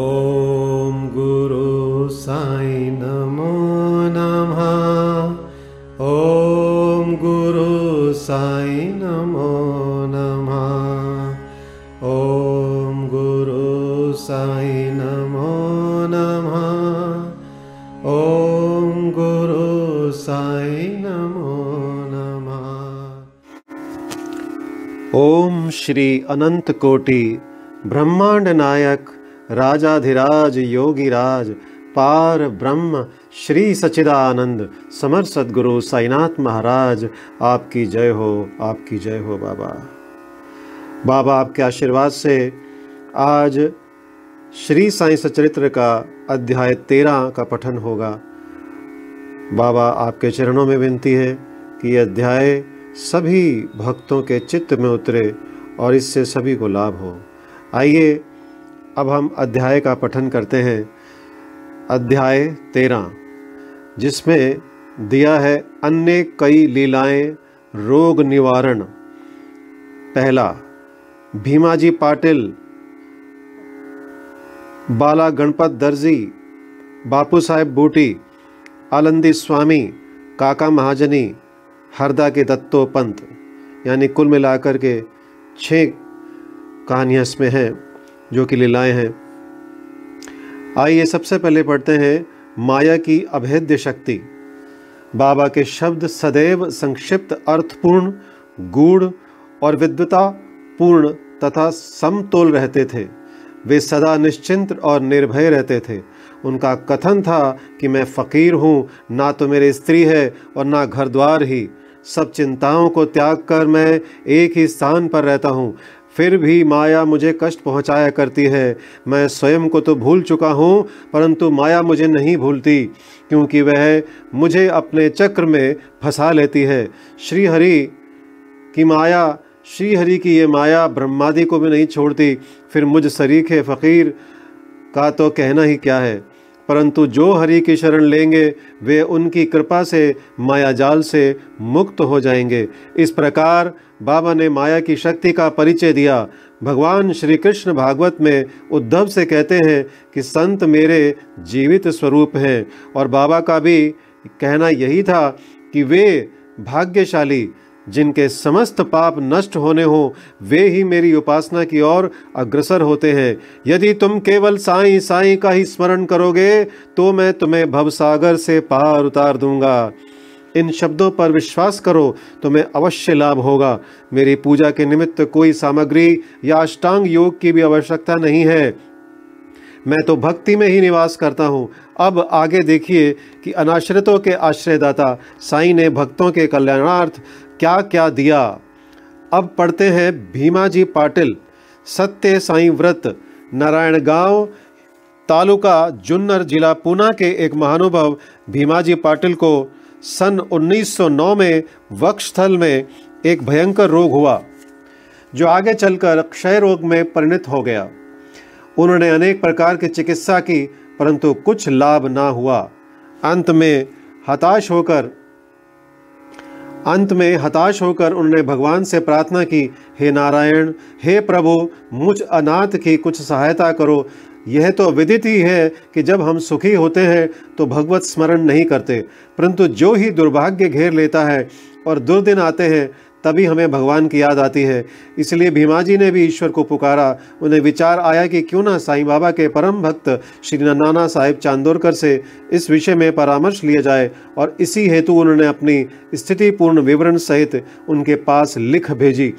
ॐ गुरु साई नमो नमः। ॐ गुरु साई नमो नमः। ॐ गुरु साई नमो नमः। ॐ गुरु साई नमो नमः। ओम श्री अनंत कोटि ब्रह्मांड नायक राजाधिराज, योगीराज, पार ब्रह्म, श्री सचिदानंद समर सदगुरु साईनाथ महाराज, आपकी जय हो, आपकी जय हो बाबा। बाबा आपके आशीर्वाद से आज श्री साई सचरित्र का अध्याय तेरह का पठन होगा। बाबा आपके चरणों में विनती है कि यह अध्याय सभी भक्तों के चित्त में उतरे और इससे सभी को लाभ हो। आइए अब हम अध्याय का पठन करते हैं। अध्याय तेरह। जिसमें दिया है, अन्य कई लीलाएँ, रोग निवारण। पहला, भीमाजी पाटिल, बाला गणपत दर्जी, बापू साहेब बूटी, आलंदी स्वामी, काका महाजनी, हरदा के दत्तो पंत, यानी कुल मिलाकर के छः कहानियाँ इसमें हैं। जो कि लीलाएँ हैं। आइए सबसे पहले पढ़ते हैं माया की अभेद्य शक्ति। बाबा के शब्द सदैव संक्षिप्त अर्थपूर्ण, गूढ़ और विद्वता पूर्ण तथा समतोल रहते थे। वे सदा निश्चिंत और निर्भय रहते थे। उनका कथन था कि मैं फ़कीर हूँ, ना तो मेरे स्त्री है और ना घर द्वार ही। सब चिंताओं को त्याग कर मैं एक ही स्थान पर रहता हूँ। फिर भी माया मुझे कष्ट पहुँचाया करती है। मैं स्वयं को तो भूल चुका हूँ, परंतु माया मुझे नहीं भूलती, क्योंकि वह मुझे अपने चक्र में फंसा लेती है। श्री हरि की माया श्री हरि की ये माया ब्रह्मादि को भी नहीं छोड़ती, फिर मुझ सरीखे फ़कीर का तो कहना ही क्या है? परंतु जो हरि की शरण लेंगे, वे उनकी कृपा से, माया जाल से मुक्त हो जाएँगे। इस प्रकार बाबा ने माया की शक्ति का परिचय दिया। भगवान श्री कृष्ण भागवत में उद्धव से कहते हैं कि, संत मेरे जीवित स्वरूप हैं। और बाबा का भी कहना यही था कि वे भाग्यशाली जिनके समस्त पाप नष्ट होने हों, वे ही मेरी उपासना की ओर अग्रसर होते हैं। यदि तुम केवल साईं साईं का ही स्मरण करोगे तो मैं तुम्हें भवसागर से पार उतार दूँगा। इन शब्दों पर विश्वास करो, तुम्हें अवश्य लाभ होगा। मेरी पूजा के निमित्त कोई सामग्री या अष्टांग योग की भी आवश्यकता नहीं है। मैं तो भक्ति में ही निवास करता हूँ अब आगे देखिए कि अनाश्रितों के आश्रयदाता साईं ने भक्तों के कल्याणार्थ क्या क्या दिया। अब पढ़ते हैं भीमाजी पाटिल, सत्य साईं व्रत नारायण गाँव तालुका जुन्नर जिला पूना के एक महानुभव भीमाजी पाटिल को सन 1909 में वक्षस्थल में एक भयंकर रोग हुआ, जो आगे चलकर क्षय रोग में परिणत हो गया। उन्होंने अनेक प्रकार की चिकित्सा की परंतु कुछ लाभ ना हुआ। अंत में हताश होकर, अंत में हताश होकर उन्होंने भगवान से प्रार्थना की, हे नारायण, हे प्रभु, मुझ अनाथ की कुछ सहायता करो। यह तो विदित ही है कि जब हम सुखी होते हैं तो भगवत स्मरण नहीं करते। परंतु जो ही दुर्भाग्य घेर लेता है और दुर्दिन आते हैं तभी हमें भगवान की याद आती है। इसलिए भीमा जी ने भी ईश्वर को पुकारा। उन्हें विचार आया कि क्यों ना साईं बाबा के परम भक्त श्री नाना साहिब चांदोरकर से इस विषय में परामर्श लिया जाए और इसी हेतु उन्होंने अपनी स्थितिपूर्ण विवरण सहित उनके पास लिख भेजी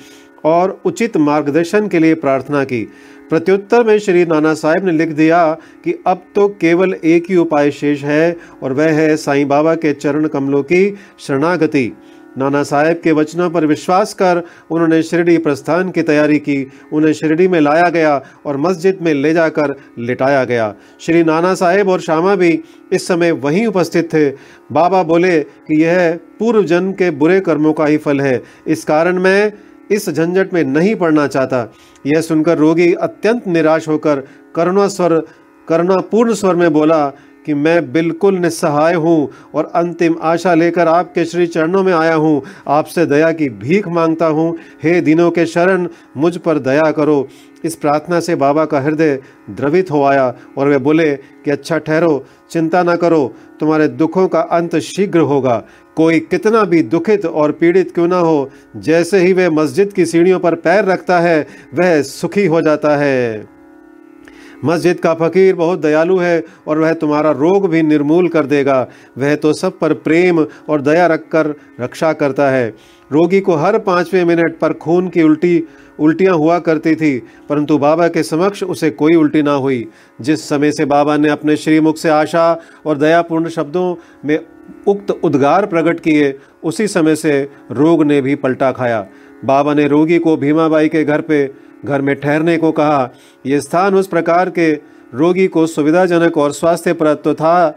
और उचित मार्गदर्शन के लिए प्रार्थना की। प्रत्युत्तर में श्री नाना साहेब ने लिख दिया कि अब तो केवल एक ही उपाय शेष है और वह है साईं बाबा के चरण कमलों की शरणागति। नाना साहेब के वचनों पर विश्वास कर उन्होंने शिरडी प्रस्थान की तैयारी की। उन्हें शिरडी में लाया गया और मस्जिद में ले जाकर लिटाया गया। श्री नाना साहेब और श्यामा भी इस समय वहीं उपस्थित थे। बाबा बोले कि यह पूर्व जन्म के बुरे कर्मों का ही फल है। इस कारण मैं इस झंझट में नहीं पड़ना चाहता। यह सुनकर रोगी अत्यंत निराश होकर करुणा स्वर करुणापूर्ण स्वर में बोला कि मैं बिल्कुल निस्सहाय हूँ और अंतिम आशा लेकर आपके श्री चरणों में आया हूँ। आपसे दया की भीख माँगता हूँ। हे दिनों के शरण, मुझ पर दया करो। इस प्रार्थना से बाबा का हृदय द्रवित हो आया और वे बोले कि अच्छा ठहरो, चिंता ना करो, तुम्हारे दुखों का अंत शीघ्र होगा। कोई कितना भी दुखित और पीड़ित क्यों ना हो, जैसे ही वह मस्जिद की सीढ़ियों पर पैर रखता है, वह सुखी हो जाता है। मस्जिद का फकीर बहुत दयालु है और वह तुम्हारा रोग भी निर्मूल कर देगा। वह तो सब पर प्रेम और दया रखकर रक्षा करता है। रोगी को हर पाँचवें मिनट पर खून की उल्टी, उल्टियाँ हुआ करती थी, परंतु बाबा के समक्ष उसे कोई उल्टी ना हुई। जिस समय से बाबा ने अपने श्रीमुख से आशा और दयापूर्ण शब्दों में उक्त उद्गार प्रकट किए, उसी समय से रोग ने भी पलटा खाया। बाबा ने रोगी को भीमाबाई के घर पे घर में ठहरने को कहा। यह स्थान उस प्रकार के रोगी को सुविधाजनक और स्वास्थ्यप्रद तो था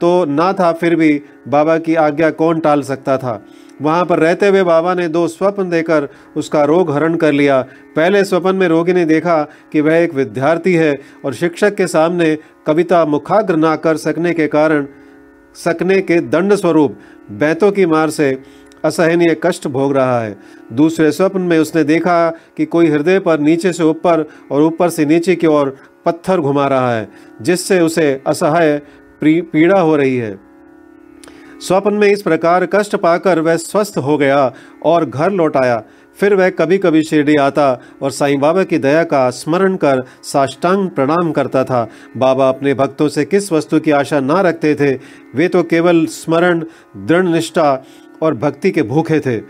तो ना था फिर भी बाबा की आज्ञा कौन टाल सकता था। वहाँ पर रहते हुए बाबा ने दो स्वप्न देकर उसका रोग हरण कर लिया। पहले स्वप्न में रोगी ने देखा कि वह एक विद्यार्थी है और शिक्षक के सामने कविता मुखाग्र ना कर सकने के कारण, सकने के दंड स्वरूप, बैतों की मार से असहनीय कष्ट भोग रहा है। दूसरे स्वप्न में उसने देखा कि कोई हृदय पर नीचे से ऊपर और ऊपर से नीचे की ओर पत्थर घुमा रहा है, जिससे उसे असहाय पीड़ा हो रही है। स्वप्न में इस प्रकार कष्ट पाकर वह स्वस्थ हो गया और घर लौट आया। फिर वह कभी कभी शिरडी आता और साईं बाबा की दया का स्मरण कर साष्टांग प्रणाम करता था। बाबा अपने भक्तों से किस वस्तु की आशा ना रखते थे, वे तो केवल स्मरण, दृढ़ निष्ठा और भक्ति के भूखे थे।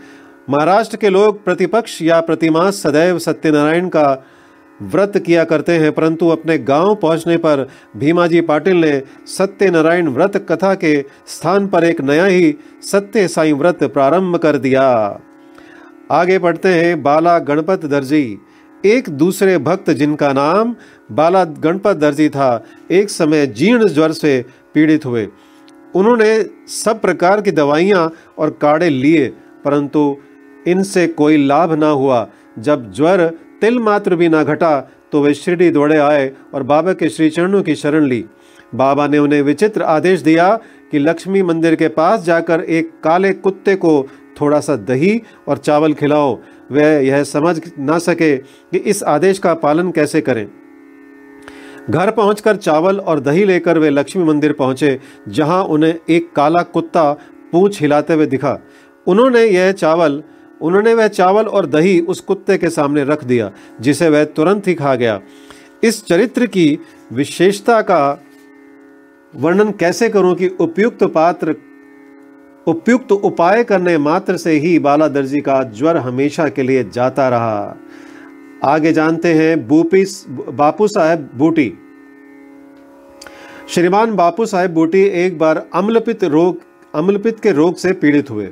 महाराष्ट्र के लोग प्रतिपक्ष या प्रतिमास सदैव सत्यनारायण का व्रत किया करते हैं, परंतु अपने गाँव पहुँचने पर भीमाजी पाटिल ने सत्यनारायण व्रत कथा के स्थान पर एक नया ही सत्य साई व्रत प्रारंभ कर दिया। आगे पढ़ते हैं बाला गणपत दर्जी। एक दूसरे भक्त जिनका नाम बाला गणपत दर्जी था, एक समय जीर्ण ज्वर से पीड़ित हुए। उन्होंने सब प्रकार की दवाइयाँ और काढ़े लिए, परंतु इनसे कोई लाभ ना हुआ। जब ज्वर तिल मात्र भी ना घटा तो वे शिरडी दौड़े आए और बाबा के श्री चरणों की शरण ली। बाबा ने उन्हें विचित्र आदेश दिया कि लक्ष्मी मंदिर के पास जाकर एक काले कुत्ते को थोड़ा सा दही और चावल खिलाओ। वे यह समझ ना सके कि इस आदेश का पालन कैसे करें। घर पहुंचकर चावल और दही लेकर वे लक्ष्मी मंदिर पहुँचे, जहाँ उन्हें एक काला कुत्ता पूछ हिलाते हुए दिखा। उन्होंने यह चावल, उन्होंने वह चावल और दही उस कुत्ते के सामने रख दिया, जिसे वह तुरंत ही खा गया। इस चरित्र की विशेषता का वर्णन कैसे करूँ कि उपयुक्त पात्र, उपयुक्त उपाय करने मात्र से ही बाला दर्जी का ज्वर हमेशा के लिए जाता रहा? आगे जानते हैं बूपी बापू साहेब बूटी। श्रीमान बापू साहेब बूटी एक बार अम्लपित रोग, अम्लपित के रोग से पीड़ित हुए।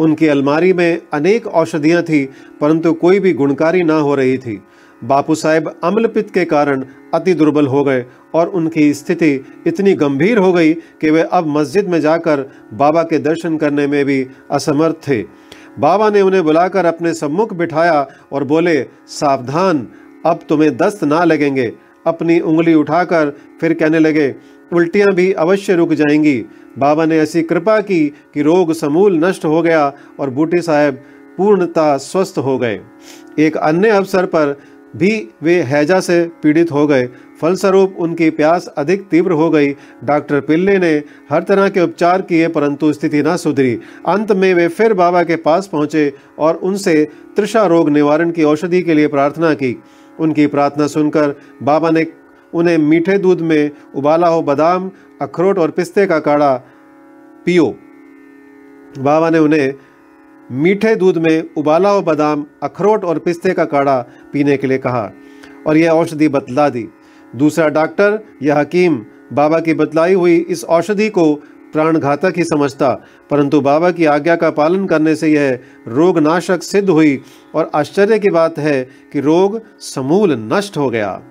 उनकी अलमारी में अनेक औषधियाँ थी, परंतु कोई भी गुणकारी ना हो रही थी। बापू साहेब अम्लपित के कारण अति दुर्बल हो गए और उनकी स्थिति इतनी गंभीर हो गई कि वे अब मस्जिद में जाकर बाबा के दर्शन करने में भी असमर्थ थे। बाबा ने उन्हें बुलाकर अपने सम्मुख बिठाया और बोले, सावधान, अब तुम्हें दस्त ना लगेंगे। अपनी उंगली उठाकर फिर कहने लगे, उल्टियाँ भी अवश्य रुक जाएँगी। बाबा ने ऐसी कृपा की कि रोग समूल नष्ट हो गया और बूटी साहब पूर्णता स्वस्थ हो गए। एक अन्य अवसर पर भी वे हैजा से पीड़ित हो गए। फलस्वरूप उनकी प्यास अधिक तीव्र हो गई। डॉक्टर पिल्ले ने हर तरह के उपचार किए, परंतु स्थिति न सुधरी। अंत में वे फिर बाबा के पास पहुँचे और उनसे त्रिषा रोग निवारण की औषधि के लिए प्रार्थना की। उनकी प्रार्थना सुनकर बाबा ने उन्हें मीठे दूध में उबाला हो बादाम, अखरोट और पिस्ते का काढ़ा पियो। बाबा ने उन्हें मीठे दूध में उबाला हुआ बादाम, अखरोट और पिस्ते का काढ़ा पीने के लिए कहा, और यह औषधि बतला दी। दूसरा डॉक्टर या हकीम, बाबा की बतलाई हुई इस औषधि को प्राणघातक ही समझता, परंतु बाबा की आज्ञा का पालन करने से यह रोग नाशक सिद्ध हुई, और आश्चर्य की बात है कि रोग समूल नष्ट हो गया।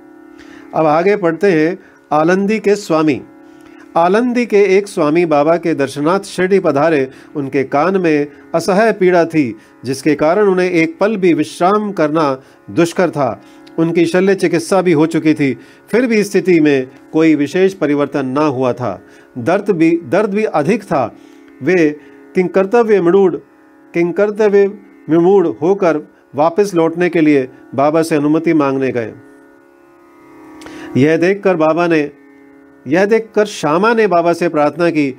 अब आगे पढ़ते हैं आलंदी के स्वामी। आलंदी के एक स्वामी बाबा के दर्शनाथ शिरडी पधारे, उनके कान में असह्य पीड़ा थी, जिसके कारण उन्हें एक पल भी विश्राम करना दुष्कर था। उनकी शल्य चिकित्सा भी हो चुकी थी, फिर भी स्थिति में कोई विशेष परिवर्तन ना हुआ था। दर्द भी दर्द भी अधिक था। वे किंकर्तव्य मृूढ़, किंकर्तव्य विमूढ़ होकर वापस लौटने के लिए बाबा से अनुमति मांगने गए। यह देखकर बाबा ने यह देखकर श्यामा ने बाबा से प्रार्थना की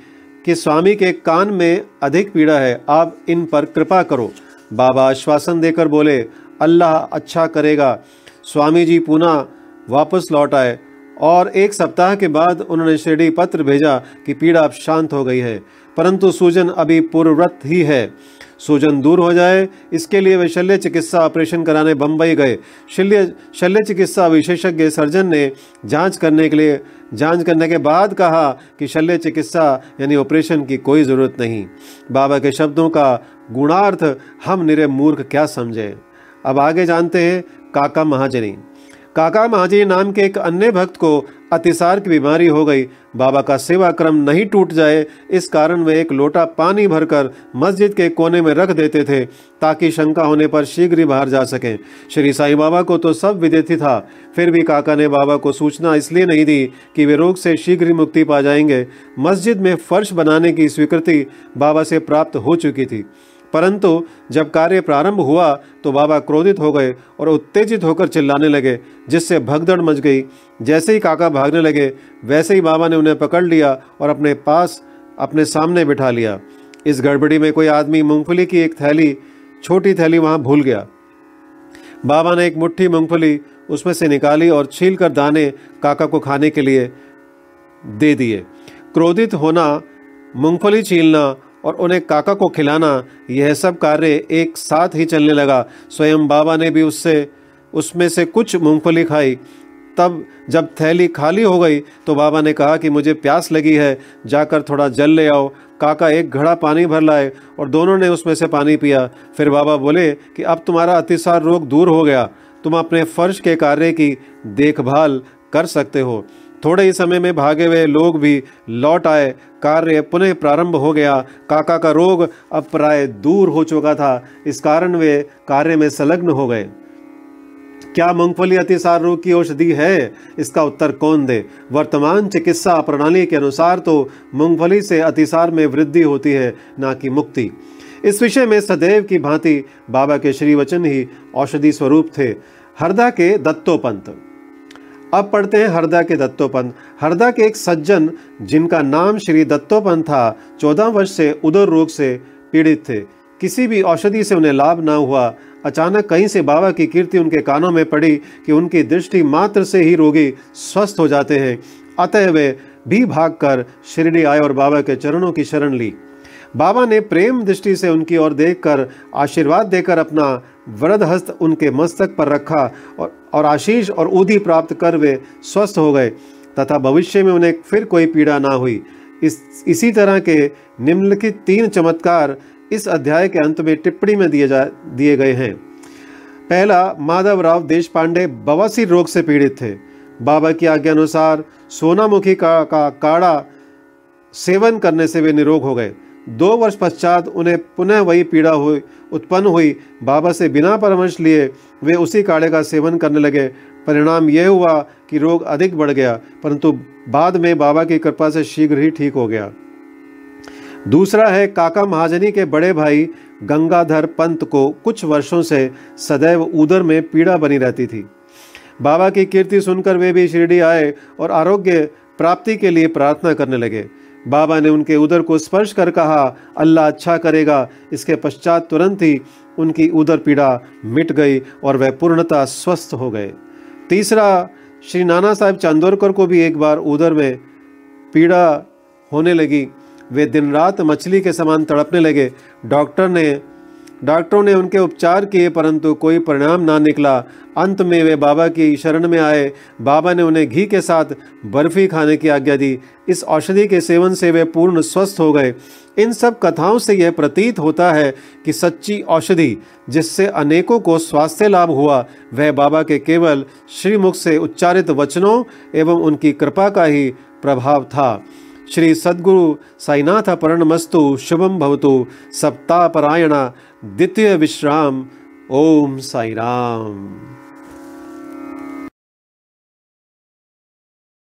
कि स्वामी के कान में अधिक पीड़ा है, आप इन पर कृपा करो। बाबा आश्वासन देकर बोले, अल्लाह अच्छा करेगा। स्वामी जी पुनः वापस लौट आए और एक सप्ताह के बाद उन्होंने शिरडी पत्र भेजा कि पीड़ा अब शांत हो गई है, परंतु सूजन अभी पूर्ववत ही है। सूजन दूर हो जाए। इसके लिए वे शल्य चिकित्सा ऑपरेशन कराने बम्बई गए। शल्य शल्य चिकित्सा विशेषज्ञ सर्जन ने जाँच करने के लिए, जाँच करने के बाद कहा कि शल्य चिकित्सा यानी ऑपरेशन की कोई ज़रूरत नहीं। बाबा के शब्दों का गुणार्थ हम निरे मूर्ख क्या समझें। अब आगे जानते हैं काका महाजनी। काका महाजी नाम के एक अन्य भक्त को अतिसार की बीमारी हो गई। बाबा का सेवा क्रम नहीं टूट जाए, इस कारण वे एक लोटा पानी भरकर मस्जिद के कोने में रख देते थे, ताकि शंका होने पर शीघ्र ही बाहर जा सकें। श्री साईं बाबा को तो सब विदित था, फिर भी काका ने बाबा को सूचना इसलिए नहीं दी कि वे रोग से शीघ्र ही मुक्ति पा जाएँगे। मस्जिद में फर्श बनाने की स्वीकृति बाबा से प्राप्त हो चुकी थी। परंतु जब कार्य प्रारंभ हुआ तो बाबा क्रोधित हो गए और उत्तेजित होकर चिल्लाने लगे, जिससे भगदड़ मच गई। जैसे ही काका भागने लगे, वैसे ही बाबा ने उन्हें पकड़ लिया और अपने पास, अपने सामने बिठा लिया। इस गड़बड़ी में कोई आदमी मूंगफली की एक थैली, छोटी थैली वहाँ भूल गया। बाबा ने एक मुट्ठी मूंगफली उसमें से निकाली और छील कर दाने काका को खाने के लिए दे दिए। क्रोधित होना, मूंगफली छीलना और उन्हें काका को खिलाना, यह सब कार्य एक साथ ही चलने लगा। स्वयं बाबा ने भी उससे, उसमें से कुछ मूंगफली खाई। तब जब थैली खाली हो गई तो बाबा ने कहा कि मुझे प्यास लगी है, जाकर थोड़ा जल ले आओ। काका एक घड़ा पानी भर लाए और दोनों ने उसमें से पानी पिया। फिर बाबा बोले कि अब तुम्हारा अतिसार रोग दूर हो गया। तुम अपने फर्श के कार्य की देखभाल कर सकते हो। थोड़े ही समय में भागे हुए लोग भी लौट आए। कार्य पुनः प्रारंभ हो गया। काका का रोग अब प्राय दूर हो चुका था। इस कारण वे कार्य में संलग्न हो गए। क्या मूंगफली अतिसार रोग की औषधि है? इसका उत्तर कौन दे? वर्तमान चिकित्सा प्रणाली के अनुसार तो मूंगफली से अतिसार में वृद्धि होती है, ना कि मुक्ति। इस विषय में सदैव की भांति बाबा के श्री वचन ही औषधि स्वरूप थे। हरदा के दत्तोपंत अब पढ़ते हैं हरदा के दत्तोपंत। हरदा के एक सज्जन, जिनका नाम श्री दत्तोपंत था, चौदह वर्ष से उदर रोग से पीड़ित थे। किसी भी औषधि से उन्हें लाभ न हुआ। अचानक कहीं से बाबा की कीर्ति उनके कानों में पड़ी कि उनकी दृष्टि मात्र से ही रोगी स्वस्थ हो जाते हैं। अतः वे भी भागकर शिरडी आए और बाबा के चरणों की शरण ली। बाबा ने प्रेम दृष्टि से उनकी ओर देखकर आशीर्वाद देकर अपना वरद हस्त उनके मस्तक पर रखा और और आशीष और ऊधी प्राप्त कर वे स्वस्थ हो गए तथा भविष्य में उन्हें फिर कोई पीड़ा ना हुई। इस इसी तरह के निम्नलिखित तीन चमत्कार इस अध्याय के अंत में टिप्पणी में दिए जा दिए गए हैं। पहला माधव राव देश पांडे बवासीर रोग से पीड़ित थे। बाबा की आज्ञा अनुसार सोनामुखी का, का काढ़ा सेवन करने से वे निरोग हो गए। दो वर्ष पश्चात उन्हें पुनः वही पीड़ा हुई, उत्पन्न हुई। बाबा से बिना परामर्श लिए वे उसी काढ़े का सेवन करने लगे। परिणाम यह हुआ कि रोग अधिक बढ़ गया, परंतु बाद में बाबा की कृपा से शीघ्र ही ठीक हो गया। दूसरा है, काका महाजनी के बड़े भाई गंगाधर पंत को कुछ वर्षों से सदैव उदर में पीड़ा बनी रहती थी। बाबा की कीर्ति सुनकर वे भी शिरडी आए और आरोग्य प्राप्ति के लिए प्रार्थना करने लगे। बाबा ने उनके उधर को स्पर्श कर कहा, अल्लाह अच्छा करेगा। इसके पश्चात तुरंत ही उनकी उदर पीड़ा मिट गई और वह पूर्णतः स्वस्थ हो गए। तीसरा, श्री नाना साहब चांदोरकर को भी एक बार उधर में पीड़ा होने लगी। वे दिन रात मछली के समान तड़पने लगे। डॉक्टर ने डॉक्टरों ने उनके उपचार किए, परंतु कोई परिणाम ना निकला। अंत में वे बाबा की शरण में आए। बाबा ने उन्हें घी के साथ बर्फ़ी खाने की आज्ञा दी। इस औषधि के सेवन से वे पूर्ण स्वस्थ हो गए। इन सब कथाओं से यह प्रतीत होता है कि सच्ची औषधि, जिससे अनेकों को स्वास्थ्य लाभ हुआ, वह बाबा के केवल श्रीमुख से उच्चारित वचनों एवं उनकी कृपा का ही प्रभाव था। श्री सद्गुरु साईनाथ मस्तु शुभम भवतु। सप्ताह परायणा द्वितीय विश्राम। ओम साई राम।